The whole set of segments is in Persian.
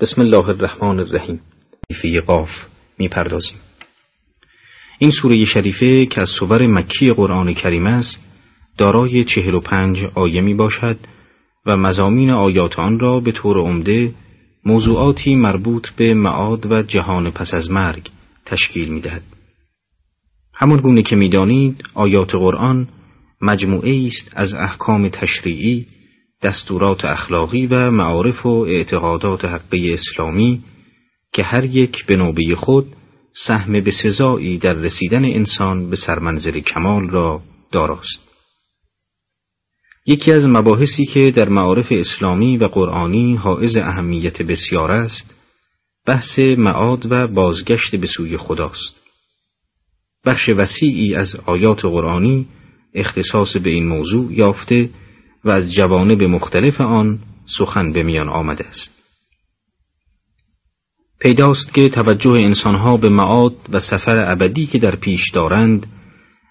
بسم الله الرحمن الرحیم شریفه قاف می‌پردازیم این سوره شریفه که از سور مکی قرآن کریم است دارای چهل و پنج آیه می باشد و مزامین آیات آن را به طور عمده موضوعاتی مربوط به معاد و جهان پس از مرگ تشکیل می دهد. همان گونه که می‌دانید آیات قرآن مجموعه است از احکام تشریعی دستورات اخلاقی و معارف و اعتقادات حقه اسلامی که هر یک به نوبه خود سهم به سزایی در رسیدن انسان به سرمنزل کمال را داراست. یکی از مباحثی که در معارف اسلامی و قرآنی حائز اهمیت بسیار است، بحث معاد و بازگشت به سوی خداست. بخش وسیعی از آیات قرآنی اختصاص به این موضوع یافته و از جوانب مختلف آن سخن به میان آمده است. پیداست که توجه انسانها به معاد و سفر ابدی که در پیش دارند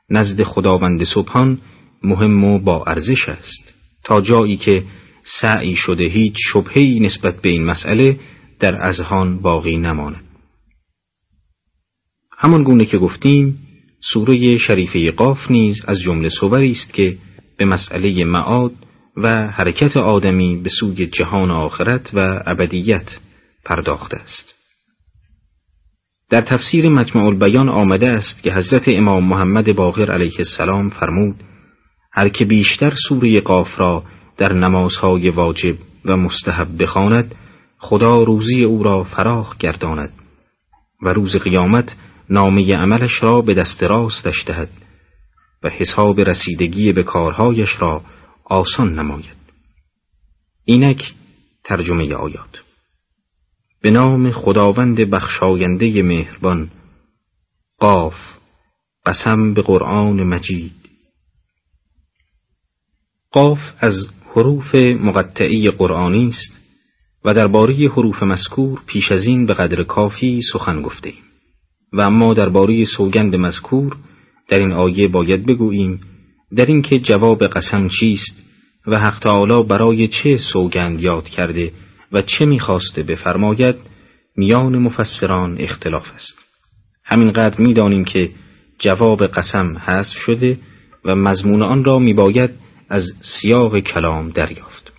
نزد خداوند سبحان مهم و با ارزش است تا جایی که سعی شده هیچ شبهی نسبت به این مسئله در اذهان باقی نماند. همان گونه که گفتیم سوره شریفه قاف نیز از جمله صوری است که به مسئله معاد و حرکت آدمی به سوی جهان آخرت و ابدیت پرداخته است. در تفسیر مجمع البیان آمده است که حضرت امام محمد باقر علیه السلام فرمود هر که بیشتر سوره قاف را در نمازهای واجب و مستحب بخواند خدا روزی او را فراخ گرداند و روز قیامت نامه عملش را به دست راستش دهد و حساب رسیدگی به کارهایش را آسان نماید. اینک ترجمه آیات. به نام خداوند بخشاینده مهربان قاف قسم به قرآن مجید. قاف از حروف مقطعی قرآنی است و درباره حروف مذکور پیش از این به قدر کافی سخن گفته و اما درباره سوگند مذکور در این آیه باید بگوییم در اینکه جواب قسم چیست و حق تعالی برای چه سوگند یاد کرده و چه می‌خواسته بفرماید میان مفسران اختلاف است. همینقدر می‌دانیم که جواب قسم حذف شده و مضمون آن را میباید از سیاق کلام دریافت.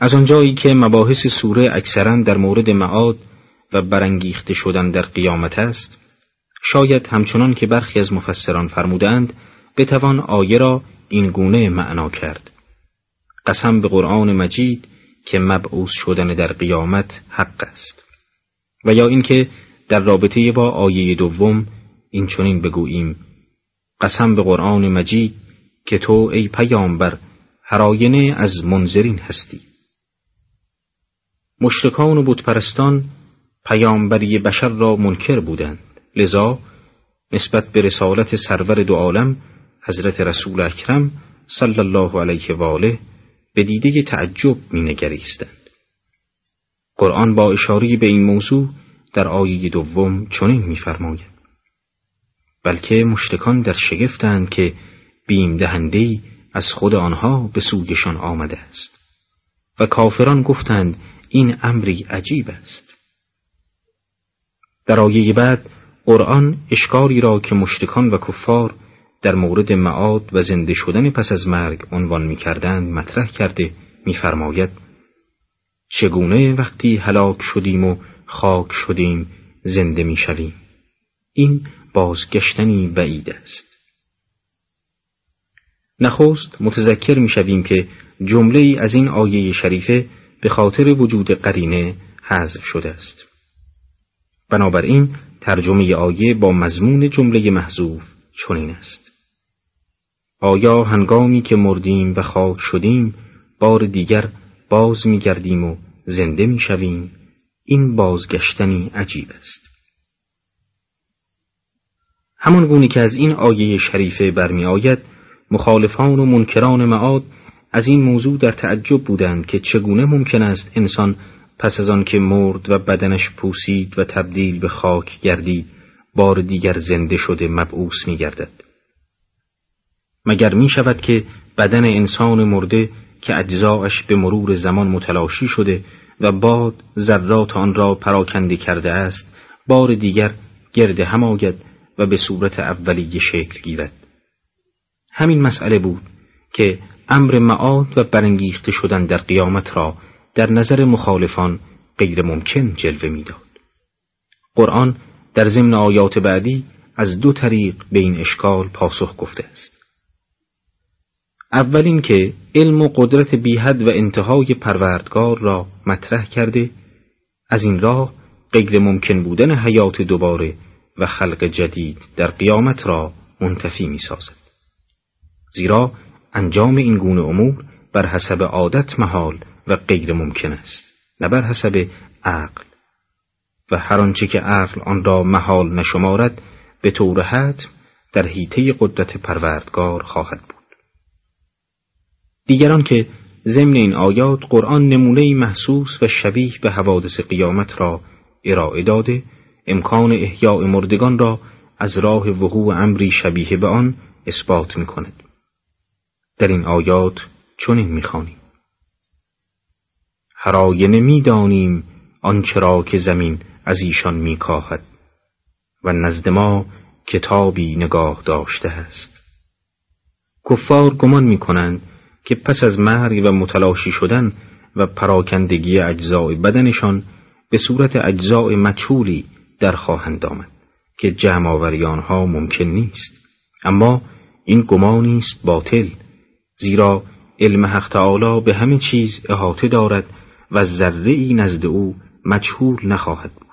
از آنجایی که مباحث سوره اکثرا در مورد معاد و برانگیخته شدن در قیامت است شاید همچنان که برخی از مفسران فرمودند بتوان آیه را این گونه معنا کرد. قسم به قرآن مجید که مبعوث شدن در قیامت حق است. و یا اینکه در رابطه با آیه دوم این چنین بگوییم قسم به قرآن مجید که تو ای پیامبر هر از منظرین هستی. مشرکان و بتپرستان پیامبری بشر را منکر بودند. لذا نسبت به رسالت سرور دو عالم حضرت رسول اکرم صلی الله علیه و آله به دیده تعجب می نگریستند. قرآن با اشاره به این موضوع در آیه دوم چنین میفرماید بلکه مشتکان در شگفتند که بیم دهنده از خود آنها به سویشان آمده است و کافران گفتند این امری عجیب است در آیه بعد قرآن اشکاری را که مشتکان و کفار در مورد معاد و زنده شدن پس از مرگ عنوان می کردند مطرح کرده میفرماید چگونه وقتی هلاک شدیم و خاک شدیم زنده می شویم. این بازگشتنی بعید است. نخست متذکر می شویم که جمله از این آیه شریفه به خاطر وجود قرینه حذف شده است. بنابراین ترجمه آیه با مضمون جمله محذوف چنین است. آیا هنگامی که مردیم و خاک شدیم بار دیگر باز می گردیم و زنده می شویم این بازگشتنی عجیب است همان گونه که از این آیه شریفه برمی آید مخالفان و منکران معاد از این موضوع در تعجب بودند که چگونه ممکن است انسان پس از آن که مرد و بدنش پوسید و تبدیل به خاک گردید بار دیگر زنده شده مبعوث می گردد. مگر می شود که بدن انسان مرده که اجزایش به مرور زمان متلاشی شده و باد ذرات آن را پراکنده کرده است بار دیگر گرد هم آید و به صورت اولیه شکل گیرد همین مسئله بود که امر معاد و برانگیخته شدن در قیامت را در نظر مخالفان غیر ممکن جلوه می‌داد. قرآن در ضمن آیات بعدی از دو طریق به این اشکال پاسخ گفته است. اول اینکه علم و قدرت بیحد و انتهای پروردگار را مطرح کرده از این راه غیر ممکن بودن حیات دوباره و خلق جدید در قیامت را منتفی می سازد. زیرا انجام این گونه امور بر حسب عادت محال و غیر ممکن است نه بر حسب عقل. و هر آنچه که عقل آن را محال نشمارد به طور حتم در حیطه قدرت پروردگار خواهد بود. دیگران که ضمن این آیات قرآن نمونه محسوس و شبیه به حوادث قیامت را ارائه داده امکان احیاء مردگان را از راه وقوع امری شبیه به آن اثبات می کند. در این آیات چنین می‌خوانیم. هر آینه می‌دانیم آنچه را که زمین از ایشان میکاهد و نزد ما کتابی نگاه داشته است. کفار گمان می‌کنند که پس از مرگ و متلاشی شدن و پراکندگی اجزای بدنشان به صورت اجزای مچولی در خواهند آمد که جمع آوری آنها ممکن نیست. اما این گمانی است باطل زیرا علم حق تعالی به همه چیز احاطه دارد و ذره ای نزد او مجهول نخواهد بود.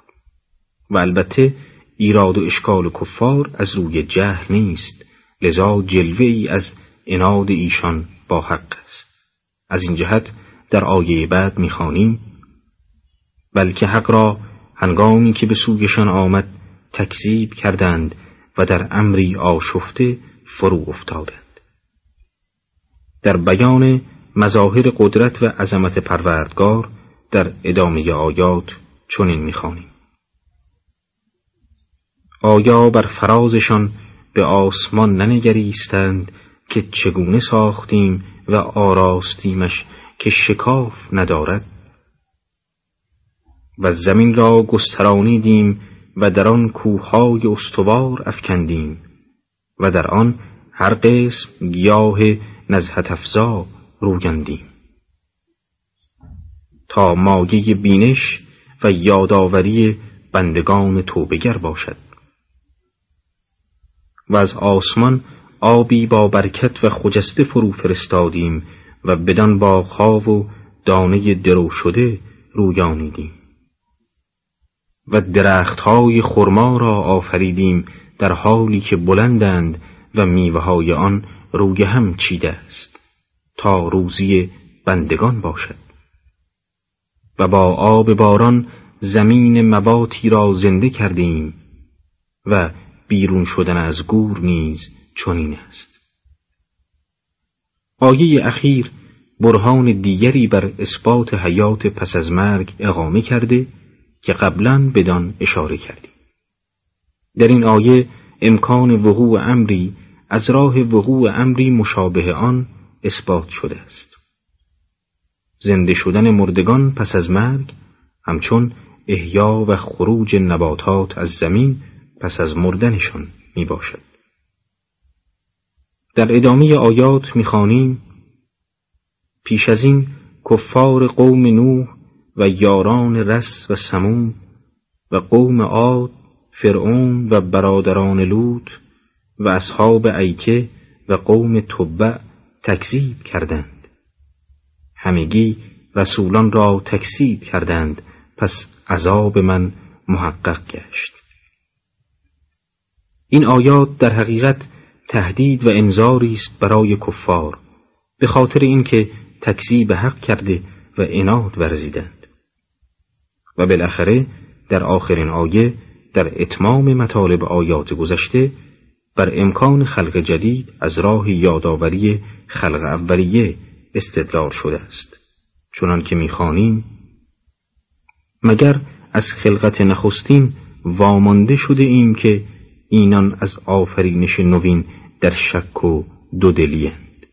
و البته ایراد و اشکال کفار از روی جهل نیست لذا جلوه ای از اناد ایشان با حق است. از این جهت در آیه بعد می‌خوانیم بلکه حق را هنگامی که به سویشان آمد تکذیب کردند و در امری آشفته فرو افتادند. در بیان مظاهر قدرت و عظمت پروردگار در ادامه آیات چنین می‌خوانیم. آیا بر فرازشان به آسمان ننگریستند که چگونه ساختیم و آراستیمش که شکاف ندارد؟ و زمین را گسترانیدیم و در آن کوههای استوار افکندیم و در آن هر قسم گیاه نزهت افزا رویندیم. تا مایه بینش و یادآوری بندگان توبگر باشد. و از آسمان آبی با برکت و خجسته فرو فرستادیم و بدان باغها و دانه درو شده رویانیدیم. و درختهای خرما را آفریدیم در حالی که بلندند و میوه آن روی هم چیده است. تا روزی بندگان باشد. و با آب باران زمین مباتی را زنده کردیم و بیرون شدن از گور نیز چنین است. آیه اخیر برهان دیگری بر اثبات حیات پس از مرگ اقامه کرده که قبلا بدان اشاره کردیم. در این آیه امکان وقوع امری از راه وقوع امری مشابه آن اثبات شده است زنده شدن مردگان پس از مرگ همچون احیا و خروج نباتات از زمین پس از مردنشان می باشد. در ادامه آیات می‌خوانیم پیش از این کفار قوم نوح و یاران رس و سمون و قوم عاد فرعون و برادران لوط و اصحاب ایکه و قوم تبع تکذیب کردند. همگی رسولان را تکذیب کردند پس عذاب من محقق گشت. این آیات در حقیقت تهدید و انذاری است برای کفار به خاطر اینکه تکذیب حق کرده و اناد ورزیدند. و بالاخره در آخرین آیه در اتمام مطالب آیات گذشته بر امکان خلق جدید از راه یادآوری خلق اولیه استدلال شده است چنان که می‌خوانیم مگر از خلقت نخستین وامانده شده ایم که اینان از آفرینش نوین در شک و دودلیند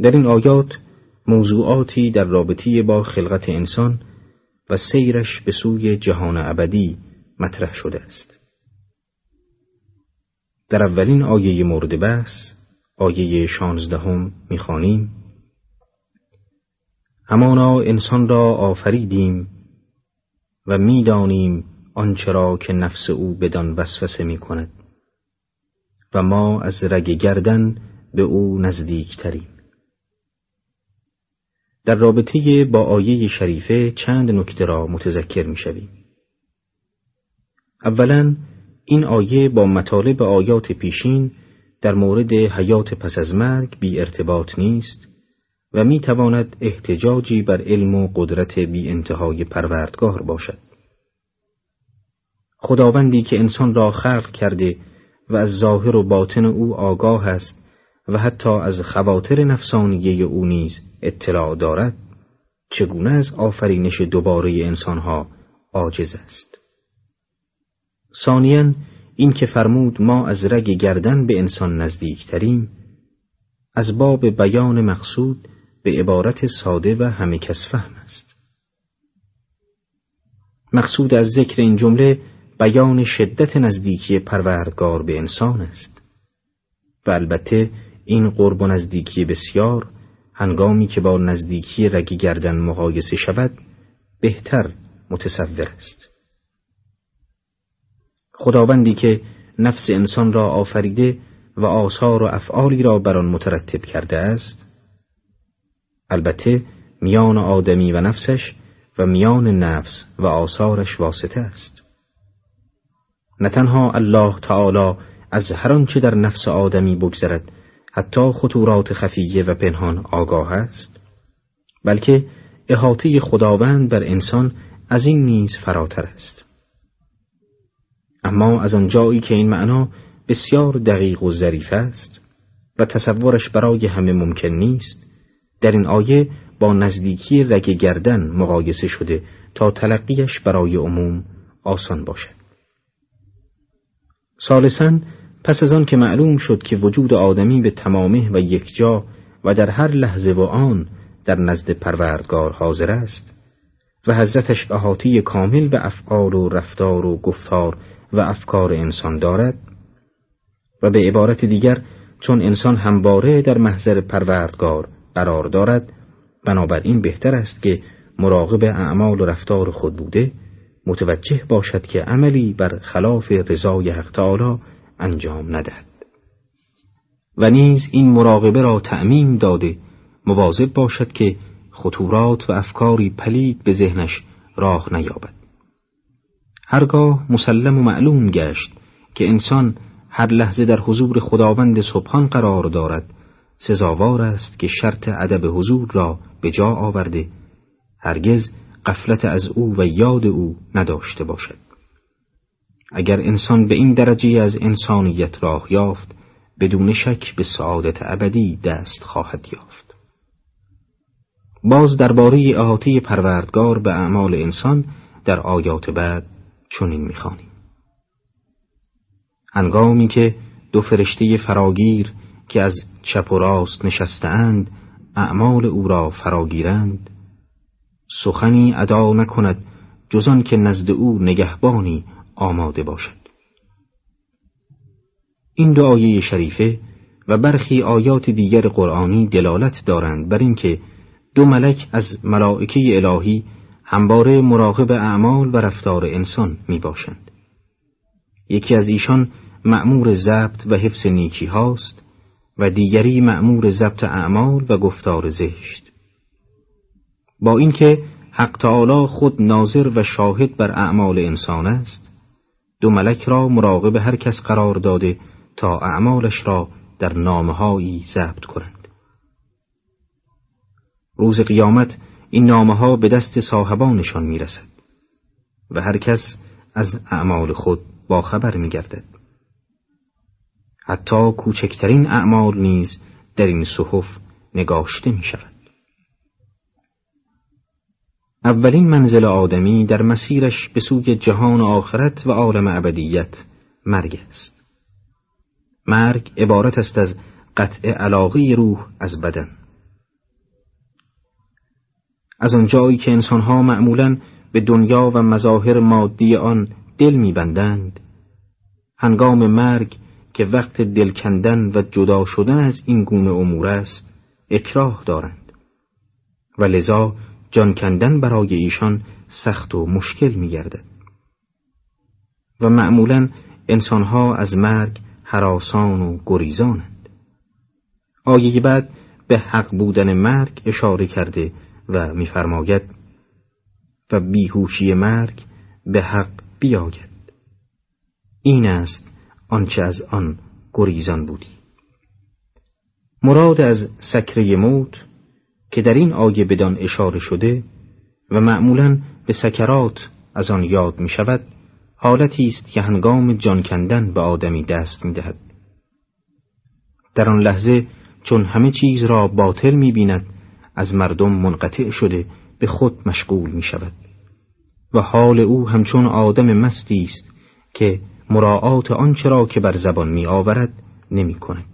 در این آیات موضوعاتی در رابطه با خلقت انسان و سیرش به سوی جهان ابدی مطرح شده است. در اولین آیه مورد بحث آیه شانزدهم می‌خوانیم همانا انسان را آفریدیم و می‌دانیم آنچه را که نفس او بدان وسوسه می کند و ما از رگ گردن به او نزدیکتریم در رابطه با آیه شریفه چند نکته را متذکر می شویم. اولا این آیه با مطالب آیات پیشین در مورد حیات پس از مرگ بی ارتباط نیست و می تواند احتجاجی بر علم و قدرت بی انتهای پروردگار باشد. خداوندی که انسان را خلق کرده و از ظاهر و باطن او آگاه است و حتی از خواطر نفسانیه او نیز اطلاع دارد چگونه از آفرینش دوباره انسانها عاجز است ثانیا این که فرمود ما از رگ گردن به انسان نزدیکتریم از باب بیان مقصود به عبارت ساده و همه کس فهم است. مقصود از ذکر این جمله بیان شدت نزدیکی پروردگار به انسان است و البته این قرب و نزدیکی بسیار هنگامی که با نزدیکی رگی گردن مقایسه شود بهتر متصور است. خداوندی که نفس انسان را آفریده و آثار و افعالی را بر آن مترتب کرده است. البته میان آدمی و نفسش و میان نفس و آثارش واسطه است. نه تنها الله تعالی از هر آنچه در نفس آدمی بگذرد حتی خطورات خفیه و پنهان آگاه است بلکه احاطه خداوند بر انسان از این نیز فراتر است. اما از آنجایی که این معنا بسیار دقیق و ظریف است و تصورش برای همه ممکن نیست در این آیه با نزدیکی رگ گردن مقایسه شده تا تلقیش برای عموم آسان باشد. ثالثا پس از آن که معلوم شد که وجود آدمی به تمامه و یکجا و در هر لحظه و آن در نزد پروردگار حاضر است و حضرتش احاطی کامل به افعال و رفتار و گفتار و افکار انسان دارد و به عبارت دیگر چون انسان همواره در محضر پروردگار قرار دارد بنابراین بهتر است که مراقب اعمال و رفتار خود بوده متوجه باشد که عملی بر خلاف رضای حق تعالی انجام ندهد. و نیز این مراقبه را تعمیم داده مواظب باشد که خطورات و افکاری پلید به ذهنش راه نیابد. هرگاه مسلم و معلوم گشت که انسان هر لحظه در حضور خداوند سبحان قرار دارد سزاوار است که شرط ادب حضور را به جا آورده. هرگز قفلت از او و یاد او نداشته باشد. اگر انسان به این درجه از انسانیت راه یافت بدون شک به سعادت ابدی دست خواهد یافت. باز درباره احاطه پروردگار به اعمال انسان در آیات بعد چنین می‌خوانیم هنگامی که دو فرشته فراگیر که از چپ و راست نشستهاند اعمال او را فراگیرند سخنی ادا نکند جزان که نزد او نگهبانی آماده باشد. این دو شریفه و برخی آیات دیگر قرآنی دلالت دارند بر اینکه دو ملک از ملائکه الهی همواره مراقب اعمال و رفتار انسان می باشند. یکی از ایشان مأمور ضبط و حفظ نیکی هاست و دیگری مأمور ضبط اعمال و گفتار زشت. با اینکه حق تعالی خود ناظر و شاهد بر اعمال انسان است دو ملک را مراقب هر کس قرار داده تا اعمالش را در نامهایی ضبط کنند روز قیامت این نامه ها به دست صاحبانشان می رسد و هر کس از اعمال خود باخبر می گردد. حتی کوچکترین اعمال نیز در این صحف نگاشته می شود. اولین منزل آدمی در مسیرش به سوی جهان آخرت و عالم ابدیت مرگ است مرگ عبارت است از قطع علاقه روح از بدن از آن جایی که انسانها معمولا به دنیا و مظاهر مادی آن دل میبندند. هنگام مرگ که وقت دل کندن و جدا شدن از این گونه امور است اکراه دارند. و لذا جان کندن برای ایشان سخت و مشکل میگردد. و معمولا انسانها از مرگ حراسان و گریزانند. آیه بعد به حق بودن مرگ اشاره کرده و میفرماید و بیهوشی مرگ به حق بیاید این است آنچه از آن گریزان بودی مراد از سکره موت که در این آیه بدان اشاره شده و معمولا به سکرات از آن یاد می شود حالتی است که هنگام جان کندن به آدمی دست می دهد. در آن لحظه چون همه چیز را باطل می بیند از مردم منقطع شده به خود مشغول می شود و حال او همچون آدم مستی است که مراعات آنچه را که بر زبان می آورد نمی کند.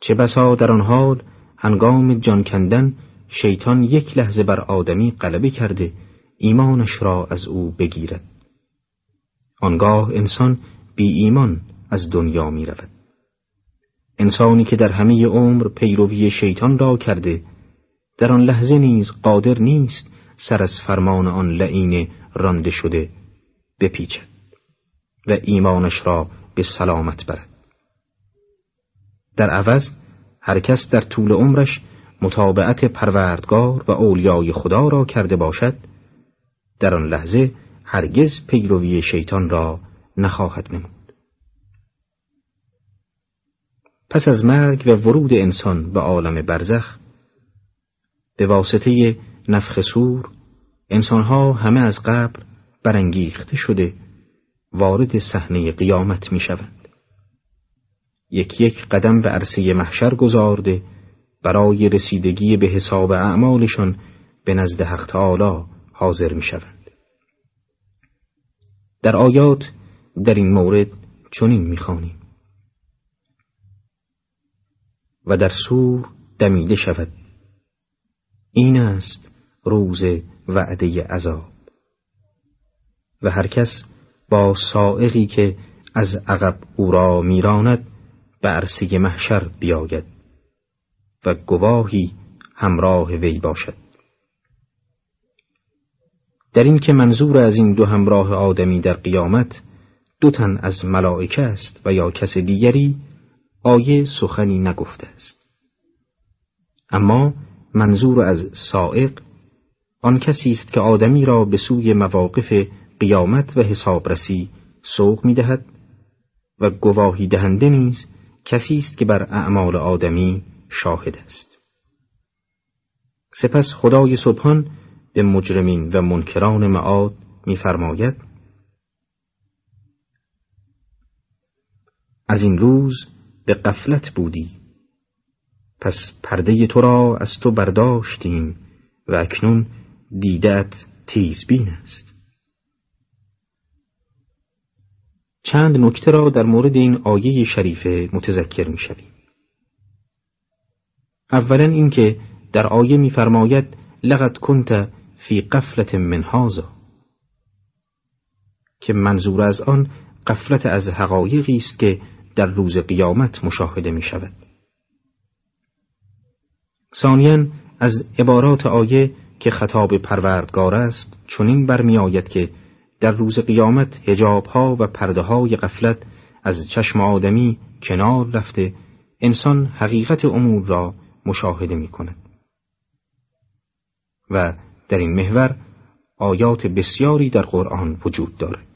چه بسا در آن حال هنگام جان کندن شیطان یک لحظه بر آدمی غلبه کرده ایمانش را از او بگیرد آنگاه انسان بی ایمان از دنیا می رود. انسانی که در همه عمر پیروی شیطان را کرده در آن لحظه نیز قادر نیست سر از فرمان آن لعین رانده شده بپیچد و ایمانش را به سلامت برد. در عوض هر کس در طول عمرش مطابعت پروردگار و اولیای خدا را کرده باشد در آن لحظه هرگز پیروی شیطان را نخواهد نمود. پس از مرگ و ورود انسان به عالم برزخ به واسطه نفخ سور انسانها همه از قبر برانگیخته شده وارد صحنه قیامت می شوند. یک یک قدم به عرصه محشر گذارده برای رسیدگی به حساب اعمالشان به نزد حق تعالی حاضر می شوند. در آیات در این مورد چنین می‌خوانیم و در سور دمیده شود. این است روز وعده عذاب. و هر کس با سائقی که از عقب او را میراند به عرصه محشر بیاید و گواهی همراه وی باشد. در این که منظور از این دو همراه آدمی در قیامت دو تن از ملائکه است و یا کس دیگری آیه سخنی نگفته است. اما منظور از سائق آن کسی است که آدمی را به سوی مواقف قیامت و حسابرسی سوق می دهد و گواهی دهنده نیز کسی است که بر اعمال آدمی شاهد است. سپس خدای سبحان به مجرمین و منکران معاد میفرماید از این روز به قفلت بودی. پس پرده تو را از تو برداشتیم و اکنون دیدت تیزبین است. چند نکته را در مورد این آیه شریفه متذکر می شویم. اولا اینکه در آیه میفرماید لقد کنت فی قفلت من هازا که منظور از آن قفلت از حقایقی است که در روز قیامت مشاهده می شود. ثانیا از عبارات آیه که خطاب پروردگار است چنین برمیآید که در روز قیامت هجاب ها و پرده های قفلت از چشم آدمی کنار رفته انسان حقیقت امور را مشاهده می کند. و در این محور آیات بسیاری در قرآن وجود دارد.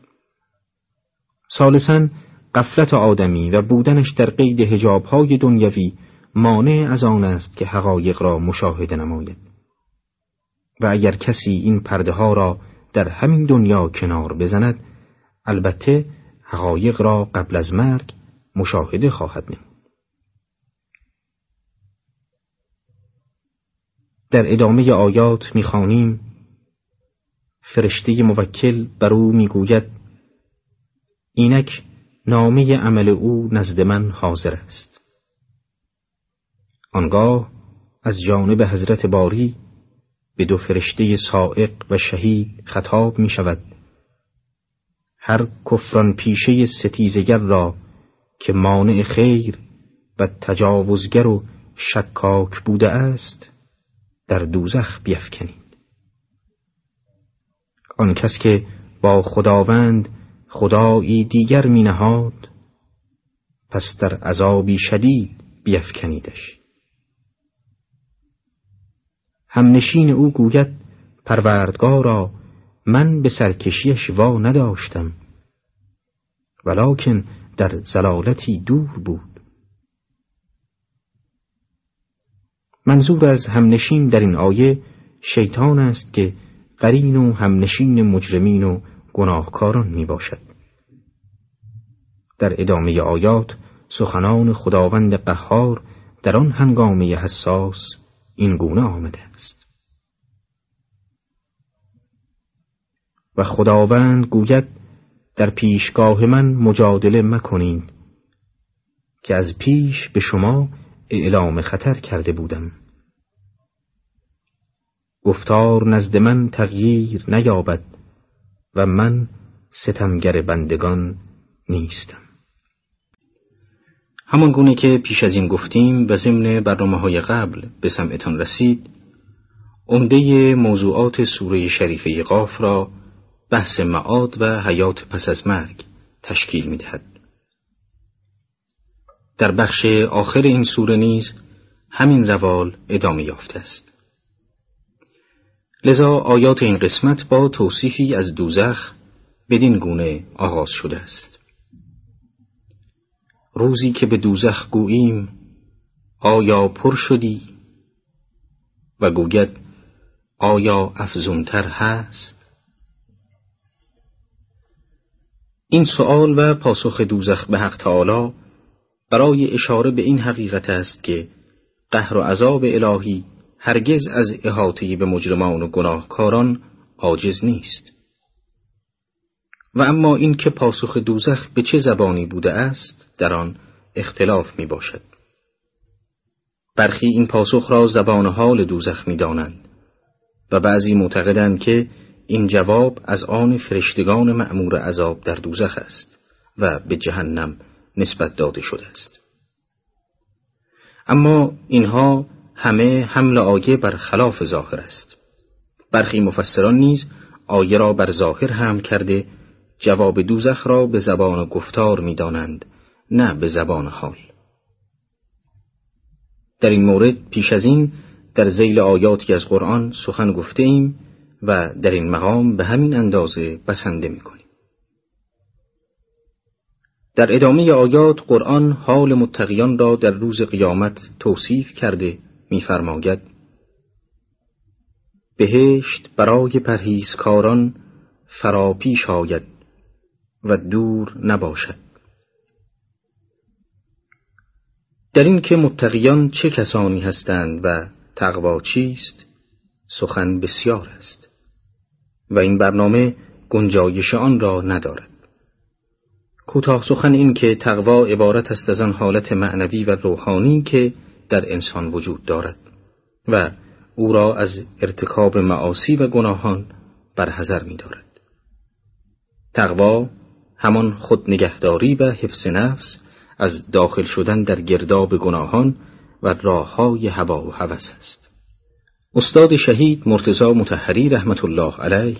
سالسا قفلت آدمی و بودنش در قید هجابهای دنیوی مانع از آن است که حقایق را مشاهده نماید. و اگر کسی این پرده ها را در همین دنیا کنار بزند البته حقایق را قبل از مرگ مشاهده خواهد نمود. در ادامه آیات می‌خوانیم فرشته موکل بر او می‌گوید اینک نامه عمل او نزد من حاضر است. آنگاه از جانب حضرت باری به دو فرشته سائق و شهید خطاب می شود. هر کفران پیشه ستیزگر را که مانع خیر و تجاوزگر و شکاک بوده است در دوزخ بیفکنید. آن کس که با خداوند خدایی دیگر می نهاد پس در عذابی شدید بیفکنیدش. همنشین او گوید پروردگارا من به سرکشیش وا نداشتم ولکن در زلالتی دور بود. منظور از همنشین در این آیه شیطان است که قرین و همنشین مجرمین و گناهکاران می باشد. در ادامه آیات سخنان خداوند قهار در آن هنگامه حساس این گونه آمده است. و خداوند گوید در پیشگاه من مجادله مکنید که از پیش به شما اعلام خطر کرده بودم. گفتار نزد من تغییر نیابد. و من ستمگر بندگان نیستم همان گونه که پیش از این گفتیم و ضمن برنامه های قبل به سمعتان رسید عمده موضوعات سوره شریفه قاف را بحث معاد و حیات پس از مرگ تشکیل می دهد. در بخش آخر این سوره نیز همین روال ادامه یافته است. لذا آیات این قسمت با توصیفی از دوزخ بدین گونه آغاز شده است. روزی که به دوزخ گوییم آیا پر شدی و گوید آیا افزونتر هست این سؤال و پاسخ دوزخ به حق تعالی برای اشاره به این حقیقت است که قهر و عذاب الهی هرگز از احاطه به مجرمان و گناهکاران عاجز نیست و اما این که پاسخ دوزخ به چه زبانی بوده است در آن اختلاف می باشد. برخی این پاسخ را زبان حال دوزخ می دانند و بعضی معتقدند که این جواب از آن فرشتگان مأمور عذاب در دوزخ است و به جهنم نسبت داده شده است. اما اینها همه حمل آیه بر خلاف ظاهر است. برخی مفسران نیز آیه را بر ظاهر حمل کرده جواب دوزخ را به زبان گفتار می دانند نه به زبان حال در این مورد پیش از این در زیل آیاتی از قرآن سخن گفته ایم و در این مقام به همین اندازه بسنده می کنیم. در ادامه آیات قرآن حال متقیان را در روز قیامت توصیف کرده می‌فرماید بهشت برای پرهیزکاران فراپیش آید و دور نباشد. در این که متقیان چه کسانی هستند و تقوا چیست سخن بسیار است و این برنامه گنجایش آن را ندارد. کوتاه سخن این که تقوا عبارت است از آن حالت معنوی و روحانی که در انسان وجود دارد و او را از ارتکاب معاصی و گناهان برحذر می دارد. تقوا همان خود نگهداری و حفظ نفس از داخل شدن در گرداب گناهان و راه های هوا و هوس است. استاد شهید مرتزا متحری رحمت الله علیه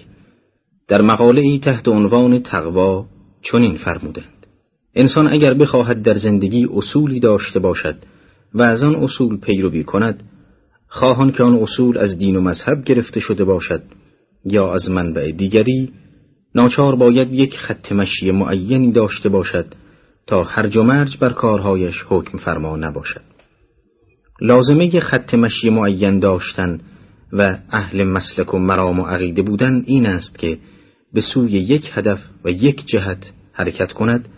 در مقاله ای تحت عنوان تقوا چنین فرمودند انسان اگر بخواهد در زندگی اصولی داشته باشد و از آن اصول پیروی کند خواهان که آن اصول از دین و مذهب گرفته شده باشد یا از منبع دیگری ناچار باید یک خط مشی معینی داشته باشد تا هرج و مرج بر کارهایش حکم فرما نباشد. لازمه خط مشی معین داشتن و اهل مسلک و مرام و عقیده بودن این است که به سوی یک هدف و یک جهت حرکت کند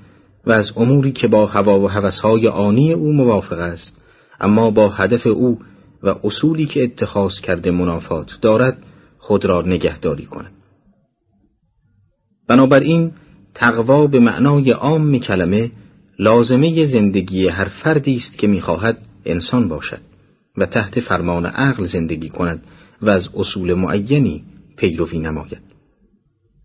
و از اموری که با هوا و هوسهای آنی او موافق است اما با هدف او و اصولی که اتخاذ کرده منافات دارد خود را نگهداری کند. بنابراین تقوا به معنای عام کلمه لازمه زندگی هر فردی است که می‌خواهد انسان باشد و تحت فرمان عقل زندگی کند و از اصول معینی پیروی نماید.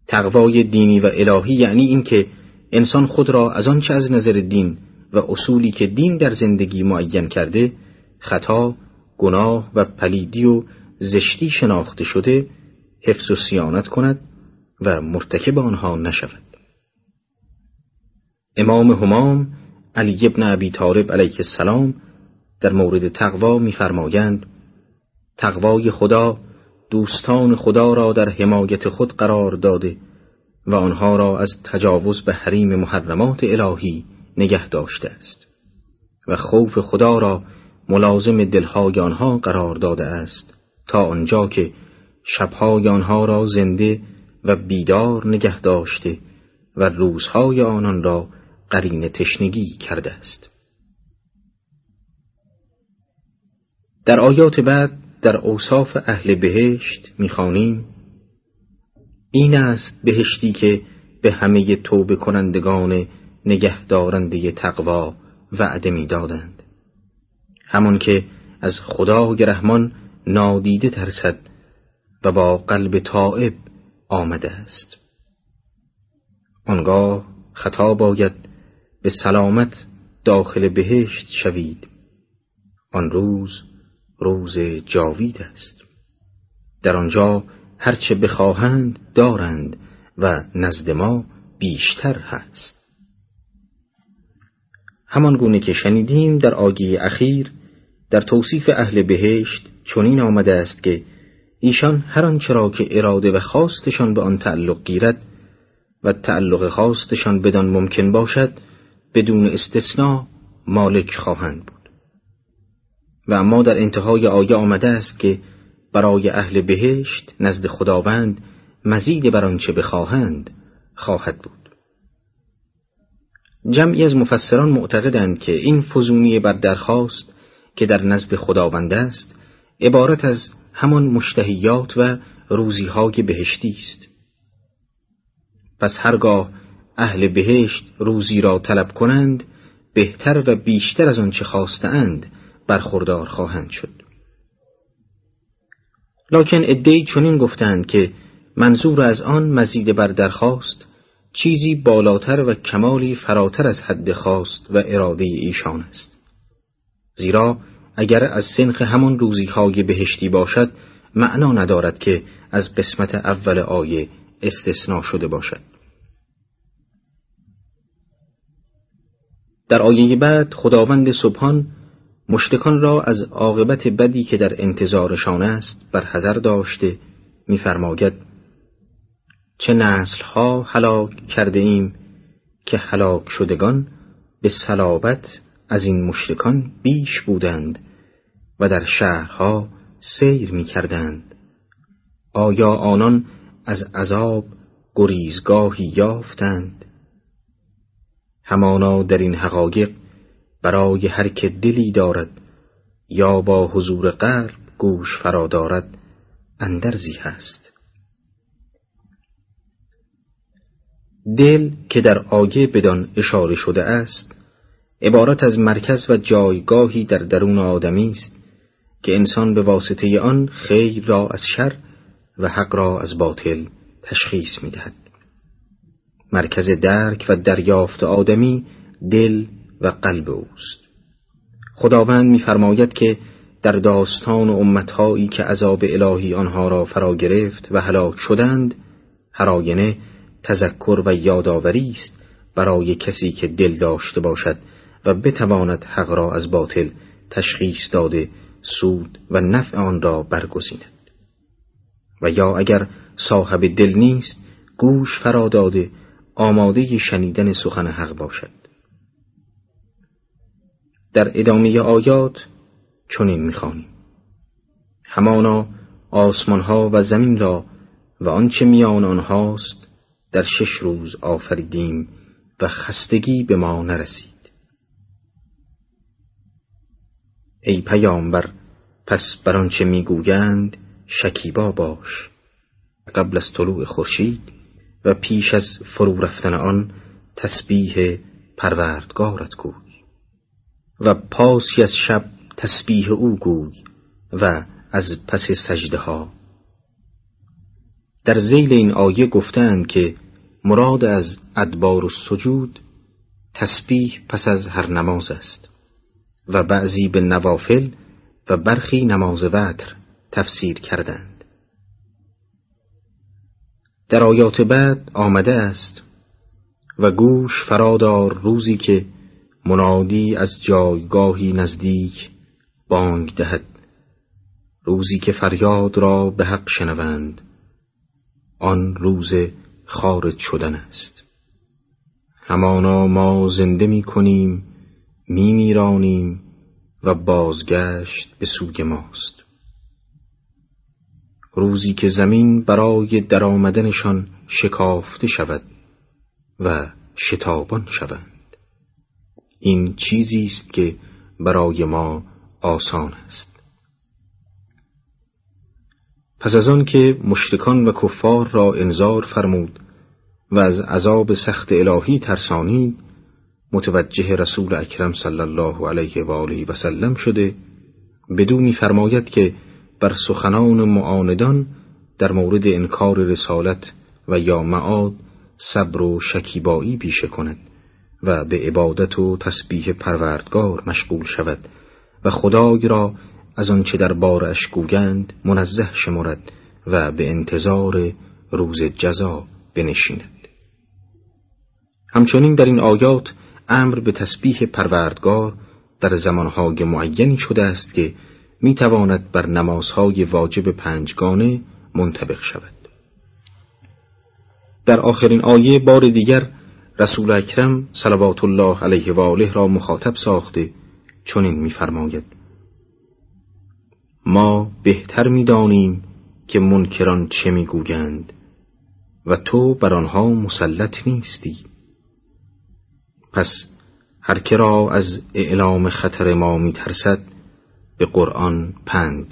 تقوای دینی و الهی یعنی اینکه انسان خود را از آنچه از نظر دین و اصولی که دین در زندگی معین کرده خطا، گناه و پلیدی و زشتی شناخته شده حفظ و سیانت کند و مرتکب آنها نشود. امام همام علی ابن ابی طالب علیه السلام در مورد تقوا می‌فرمایند تقوای خدا دوستان خدا را در حمایت خود قرار داده و آنها را از تجاوز به حریم محرمات الهی نگه داشته است. و خوف خدا را ملازم دلهای آنها قرار داده است تا آنجا که شبهای آنها را زنده و بیدار نگه داشته و روزهای آنان را قرین تشنگی کرده است. در آیات بعد در اوصاف اهل بهشت می‌خوانیم این است بهشتی که به همه توبه کنندگان نگهدارنده تقوا وعده می‌دادند. همان که از خدا رحمان نادیده ترسد و با قلب تائب آمده است. آنگاه خطا باید به سلامت داخل بهشت شوید. آن روز روز جاوید است. در آنجا هرچه بخواهند دارند و نزد ما بیشتر هست. همان گونه که شنیدیم در آگی اخیر در توصیف اهل بهشت چنین آمده است که ایشان هر آنچه را که اراده و خواستشان به آن تعلق گیرد و تعلق خواستشان بدان ممکن باشد بدون استثناء مالک خواهند بود. و اما در انتهای آیه آمده است که برای اهل بهشت نزد خداوند مزید بر آنچه بخواهند خواهد بود. جمعی از مفسران معتقدند که این فزونی بر درخواست که در نزد خداوند است عبارت از همان مشتهیات و روزیهای بهشتی است. پس هرگاه اهل بهشت روزی را طلب کنند بهتر و بیشتر از آنچه خواستند برخوردار خواهند شد. لکن ادهی چنین گفتند که منظور از آن مزید بر درخواست چیزی بالاتر و کمالی فراتر از حد خواست و اراده ایشان است. زیرا اگر از سنخ همان روزیهای بهشتی باشد معنا ندارد که از قسمت اول آیه استثنا شده باشد. در آیه بعد خداوند سبحان مشتکان را از عاقبت بدی که در انتظارشان است بر حذر داشته می‌فرماید چه نسلها هلاک کرده ایم که هلاک شدگان به صلابت از این مشتکان بیش بودند و در شهرها سیر می کردند. آیا آنان از عذاب گریزگاهی یافتند؟ همانا در این حقایق برای هر که دلی دارد یا با حضور قلب گوش فرا دارد اندرزی هست دل که در آیه بدان اشاره شده است عبارت از مرکز و جایگاهی در درون آدمی است که انسان به واسطه آن خیر را از شر و حق را از باطل تشخیص می دهد. مرکز درک و دریافت آدمی دل و قلب اوست خداوند می‌فرماید که در داستان امتهایی که عذاب الهی آنها را فرا گرفت و هلاک شدند هر آینه تذکر و یادآوری است برای کسی که دل داشته باشد و بتواند حق را از باطل تشخیص داده سود و نفع آن را برگزیند. و یا اگر صاحب دل نیست گوش فرا داده آماده شنیدن سخن حق باشد. در ادامه آیات چنین می‌خوانیم. همانا آسمانها و زمین را و آنچه میان آنهاست در شش روز آفریدیم و خستگی به ما نرسید. ای پیامبر پس بر آنچه می‌گویند شکیبا باش. قبل از طلوع خورشید و پیش از فرو رفتن آن تسبیح پروردگارت گوی و پاسی از شب تسبیح او گوی و از پس سجده ها در زیل این آیه گفتند که مراد از ادبار و سجود تسبیح پس از هر نماز است و بعضی به نوافل و برخی نماز وتر تفسیر کردند. در آیات بعد آمده است و گوش فرادار روزی که منادی از جایگاهی نزدیک بانگ دهد روزی که فریاد را به حق شنوند. آن روز خارج شدن است. همانا ما زنده می کنیم می میرانیم و بازگشت به سوی ماست. روزی که زمین برای درآمدنشان شکافته شود و شتابان شوند. این چیزی است که برای ما آسان است. پس از آن که مشتکان و کفار را انذار فرمود و از عذاب سخت الهی ترسانید متوجه رسول اکرم صلی الله علیه و آله و سلم شده بدو فرماید که بر سخنان معاندان در مورد انکار رسالت و یا معاد صبر و شکیبایی پیشه کند و به عبادت و تسبیح پروردگار مشغول شود و خدای را از آنچه در بارش گویند منزه شمرد و به انتظار روز جزا بنشیند. همچنین در این آیات امر به تسبیح پروردگار در زمانهای معینی شده است که می تواند بر نمازهای واجب پنجگانه منطبق شود. در آخرین آیه بار دیگر رسول اکرم صلوات الله علیه و آله را مخاطب ساخته چنین می‌فرماید. ما بهتر می‌دانیم که منکران چه می‌گویند و تو بر آنها مسلط نیستی. پس هر که را از اعلام خطر ما میترسد به قرآن پند